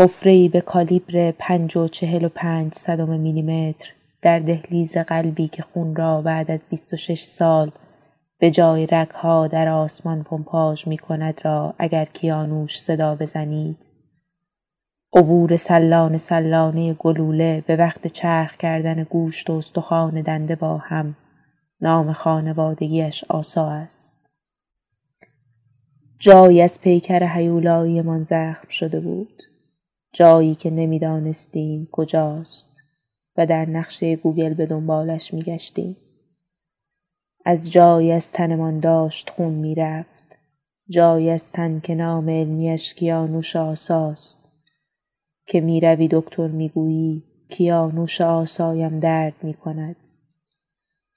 حفرهای به کالیبر پنج و چهل و پنج صدم میلیمتر در دهلیز قلبی که خون را بعد از بیست و شش سال به جای رگها در آسمان پمپاژ می‌کند را اگر کیانوش صدا بزنید عبور سلانه سلانه گلوله به وقت چرخ کردن گوشت و استخوان دنده با هم نام خانوادگیش آسا است. جایی از پیکر هیولاییمان زخم شده بود. جایی که نمی‌دانستیم کجاست و در نقشه گوگل به دنبالش میگشتیم. از جایی از تنمان داشت خون می‌رفت جایی از تن که نام علمیش کیانوش آساست. که می‌روی دکتر می‌گویی کیانوش آسایم درد می‌کند.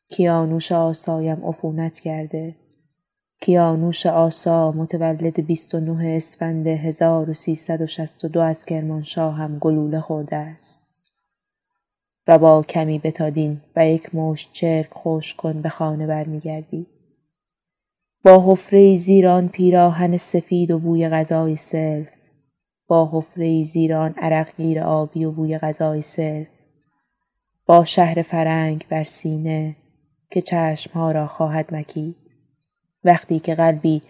کیانوش آسایم عفونت کرده. کیانوش آسا متولد بیست و نه اسفند هزار و سیصد و شصت و دو از کرمانشاه هم گلوله خورده است. و با کمی بتادین و یک مشت چرک خشک کن به خانه برمیگردی. با حفرهای زیر آن پیراهن سفید و بوی غذای سلف با حفرهای زیر آن عرقگیر آبی و بوی غذای سلف با شهر فرنگ بر سینه که چشمها را خواهد مکید. وقتی که قلبی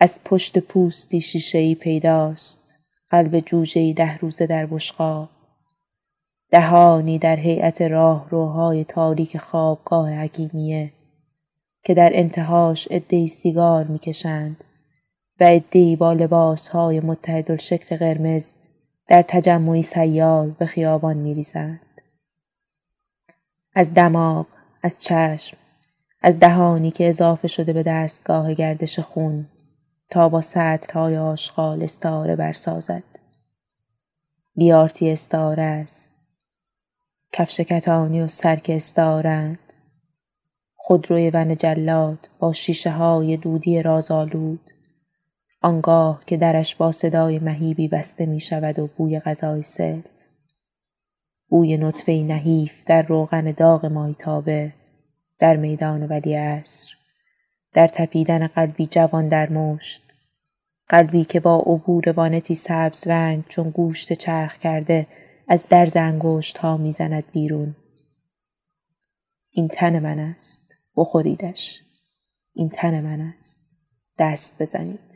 از پشت پوستی شیشهای پیداست قلب جوجهای ده روزه در بشقاب. دهانی در هیئت راهروهای تاریک خوابگاه حکیمیه که در انتهاش عدهای سیگار می‌کشند و عدهای با لباسهای متحدالشکل قرمز در تجمعی سیال به خیابان میریزند. از دماغ از چشم از دهانی که اضافه شده به دستگاه گردش خون تا با سطلهای آشغال استعاره برسازد. بیارتی استعاره است. کفش کتانی و سرک استعارهاند خودروی ون جلاد با شیشههای دودی رازآلود. آنگاه که درش با صدای مهیبی بسته می‌شود و بوی غذای سلف بوی نطفهای نحیف در روغن داغ ماهیتابه در میدان ولیعصر در تپیدن قلبی جوان در مشت قلبی که با عبور وانتی سبزرنگ چون گوشت چرخ کرده از درز انگشتها می‌زند بیرون. این تن من است بخوریدش. این تن من است. دست بزنید.